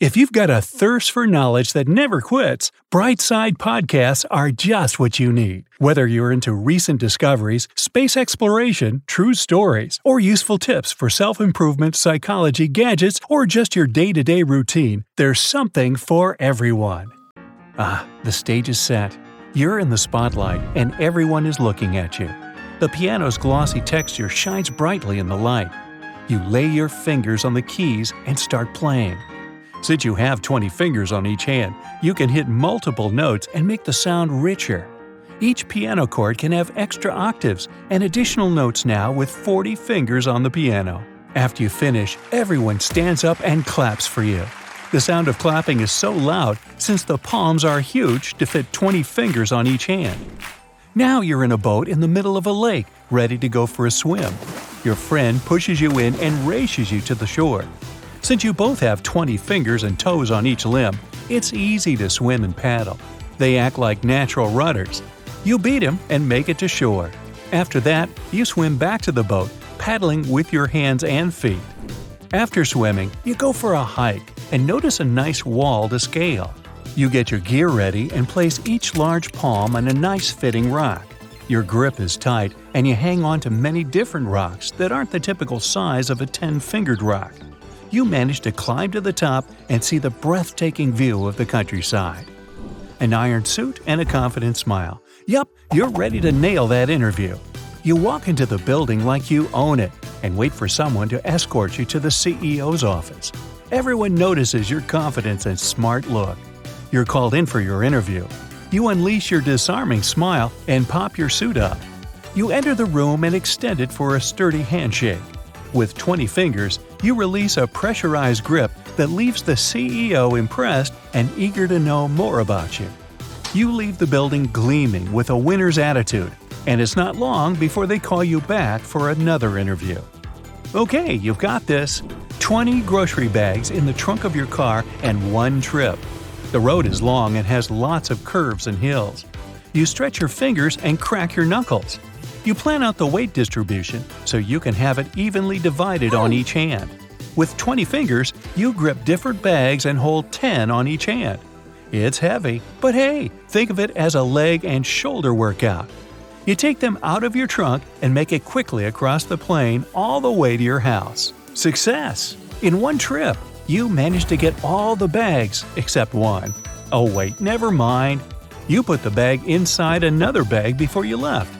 If you've got a thirst for knowledge that never quits, Brightside Podcasts are just what you need. Whether you're into recent discoveries, space exploration, true stories, or useful tips for self improvement, psychology, gadgets, or just your day to day routine, there's something for everyone. Ah, the stage is set. You're in the spotlight, and everyone is looking at you. The piano's glossy texture shines brightly in the light. You lay your fingers on the keys and start playing. Since you have 20 fingers on each hand, you can hit multiple notes and make the sound richer. Each piano chord can have extra octaves and additional notes now with 40 fingers on the piano. After you finish, everyone stands up and claps for you. The sound of clapping is so loud since the palms are huge to fit 20 fingers on each hand. Now you're in a boat in the middle of a lake, ready to go for a swim. Your friend pushes you in and races you to the shore. Since you both have 20 fingers and toes on each limb, it's easy to swim and paddle. They act like natural rudders. You beat him and make it to shore. After that, you swim back to the boat, paddling with your hands and feet. After swimming, you go for a hike and notice a nice wall to scale. You get your gear ready and place each large palm on a nice fitting rock. Your grip is tight and you hang on to many different rocks that aren't the typical size of a 10 fingered rock you manage to climb to the top and see the breathtaking view of the countryside. An iron suit and a confident smile. Yup, you're ready to nail that interview. You walk into the building like you own it and wait for someone to escort you to the CEO's office. Everyone notices your confidence and smart look. You're called in for your interview. You unleash your disarming smile and pop your suit up. You enter the room and extend it for a sturdy handshake. With 20 fingers, you release a pressurized grip that leaves the CEO impressed and eager to know more about you. You leave the building gleaming with a winner's attitude, and it's not long before they call you back for another interview. Okay, you've got this 20 grocery bags in the trunk of your car and one trip. The road is long and has lots of curves and hills. You stretch your fingers and crack your knuckles. You plan out the weight distribution so you can have it evenly divided on each hand. With 20 fingers, you grip different bags and hold 10 on each hand. It's heavy, but hey, think of it as a leg and shoulder workout. You take them out of your trunk and make it quickly across the plain all the way to your house. Success! In one trip, you manage to get all the bags except one. Oh, wait, never mind. You put the bag inside another bag before you left.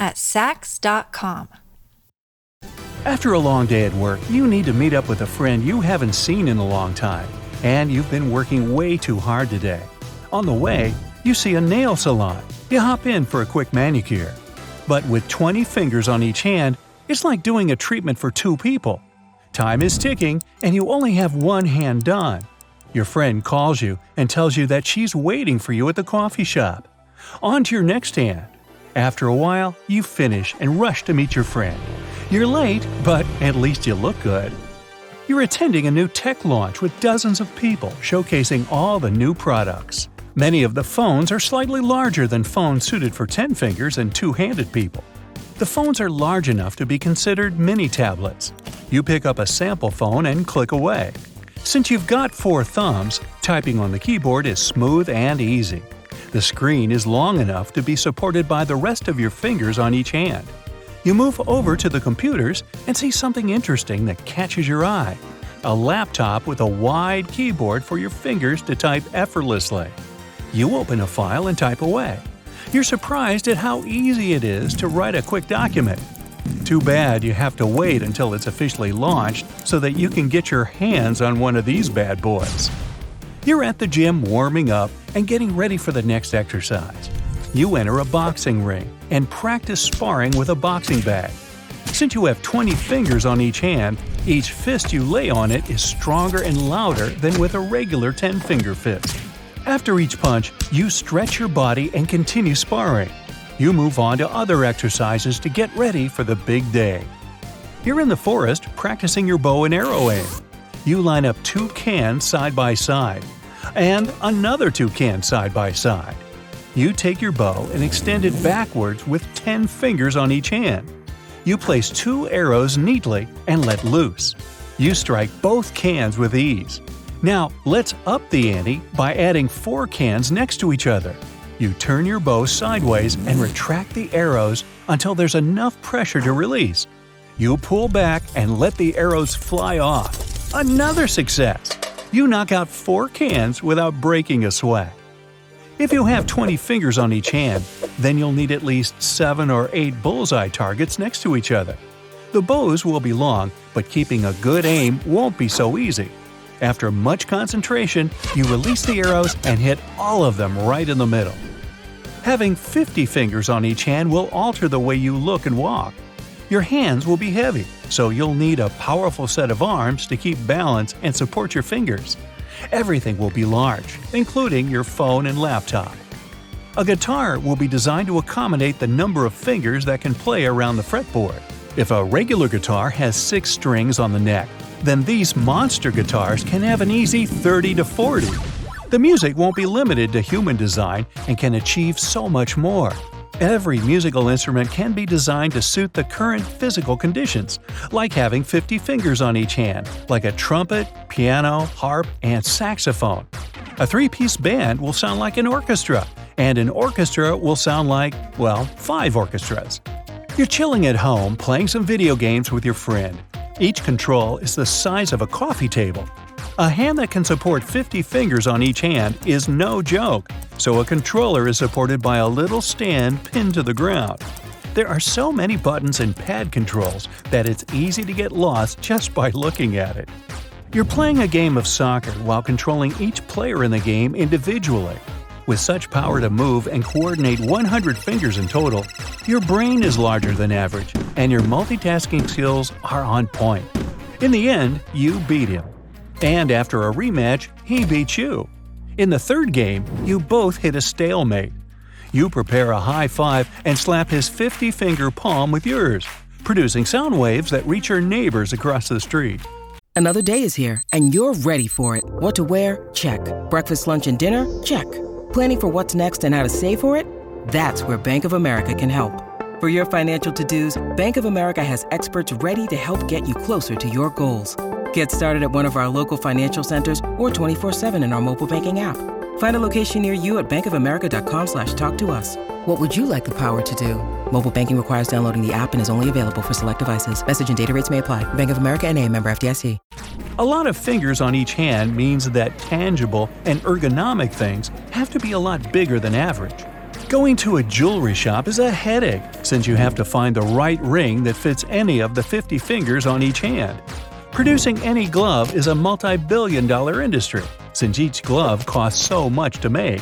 at Saks.com. After a long day at work, you need to meet up with a friend you haven't seen in a long time, and you've been working way too hard today. On the way, you see a nail salon. You hop in for a quick manicure. But with 20 fingers on each hand, it's like doing a treatment for two people. Time is ticking, and you only have one hand done. Your friend calls you and tells you that she's waiting for you at the coffee shop. On to your next hand. After a while, you finish and rush to meet your friend. You're late, but at least you look good. You're attending a new tech launch with dozens of people showcasing all the new products. Many of the phones are slightly larger than phones suited for 10 fingers and two handed people. The phones are large enough to be considered mini tablets. You pick up a sample phone and click away. Since you've got four thumbs, typing on the keyboard is smooth and easy. The screen is long enough to be supported by the rest of your fingers on each hand. You move over to the computers and see something interesting that catches your eye a laptop with a wide keyboard for your fingers to type effortlessly. You open a file and type away. You're surprised at how easy it is to write a quick document. Too bad you have to wait until it's officially launched so that you can get your hands on one of these bad boys. You're at the gym warming up and getting ready for the next exercise. You enter a boxing ring and practice sparring with a boxing bag. Since you have 20 fingers on each hand, each fist you lay on it is stronger and louder than with a regular 10 finger fist. After each punch, you stretch your body and continue sparring. You move on to other exercises to get ready for the big day. You're in the forest practicing your bow and arrow aim. You line up two cans side by side, and another two cans side by side. You take your bow and extend it backwards with 10 fingers on each hand. You place two arrows neatly and let loose. You strike both cans with ease. Now, let's up the ante by adding four cans next to each other. You turn your bow sideways and retract the arrows until there's enough pressure to release. You pull back and let the arrows fly off. Another success! You knock out four cans without breaking a sweat. If you have 20 fingers on each hand, then you'll need at least 7 or 8 bullseye targets next to each other. The bows will be long, but keeping a good aim won't be so easy. After much concentration, you release the arrows and hit all of them right in the middle. Having 50 fingers on each hand will alter the way you look and walk. Your hands will be heavy, so you'll need a powerful set of arms to keep balance and support your fingers. Everything will be large, including your phone and laptop. A guitar will be designed to accommodate the number of fingers that can play around the fretboard. If a regular guitar has six strings on the neck, then these monster guitars can have an easy 30 to 40. The music won't be limited to human design and can achieve so much more. Every musical instrument can be designed to suit the current physical conditions, like having 50 fingers on each hand, like a trumpet, piano, harp, and saxophone. A three piece band will sound like an orchestra, and an orchestra will sound like, well, five orchestras. You're chilling at home playing some video games with your friend. Each control is the size of a coffee table. A hand that can support 50 fingers on each hand is no joke, so a controller is supported by a little stand pinned to the ground. There are so many buttons and pad controls that it's easy to get lost just by looking at it. You're playing a game of soccer while controlling each player in the game individually. With such power to move and coordinate 100 fingers in total, your brain is larger than average, and your multitasking skills are on point. In the end, you beat him. And after a rematch, he beat you. In the third game, you both hit a stalemate. You prepare a high five and slap his 50 finger palm with yours, producing sound waves that reach your neighbors across the street. Another day is here, and you're ready for it. What to wear? Check. Breakfast, lunch, and dinner? Check. Planning for what's next and how to save for it? That's where Bank of America can help. For your financial to dos, Bank of America has experts ready to help get you closer to your goals. Get started at one of our local financial centers or 24-7 in our mobile banking app. Find a location near you at bankofamerica.com slash talk to us. What would you like the power to do? Mobile banking requires downloading the app and is only available for select devices. Message and data rates may apply. Bank of America and a member FDIC. A lot of fingers on each hand means that tangible and ergonomic things have to be a lot bigger than average. Going to a jewelry shop is a headache since you have to find the right ring that fits any of the 50 fingers on each hand. Producing any glove is a multi billion dollar industry, since each glove costs so much to make.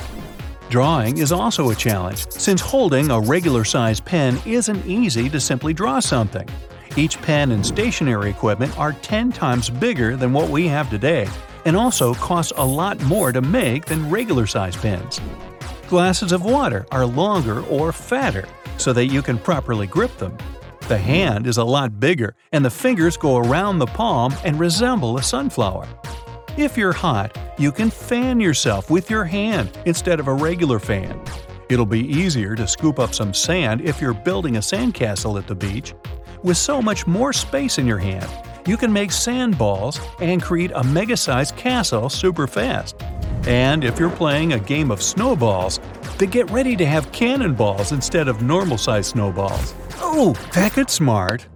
Drawing is also a challenge, since holding a regular sized pen isn't easy to simply draw something. Each pen and stationery equipment are 10 times bigger than what we have today, and also cost a lot more to make than regular sized pens. Glasses of water are longer or fatter, so that you can properly grip them. The hand is a lot bigger, and the fingers go around the palm and resemble a sunflower. If you're hot, you can fan yourself with your hand instead of a regular fan. It'll be easier to scoop up some sand if you're building a sandcastle at the beach. With so much more space in your hand, you can make sand balls and create a mega sized castle super fast. And if you're playing a game of snowballs, then get ready to have cannonballs instead of normal sized snowballs. Oh, that gets smart.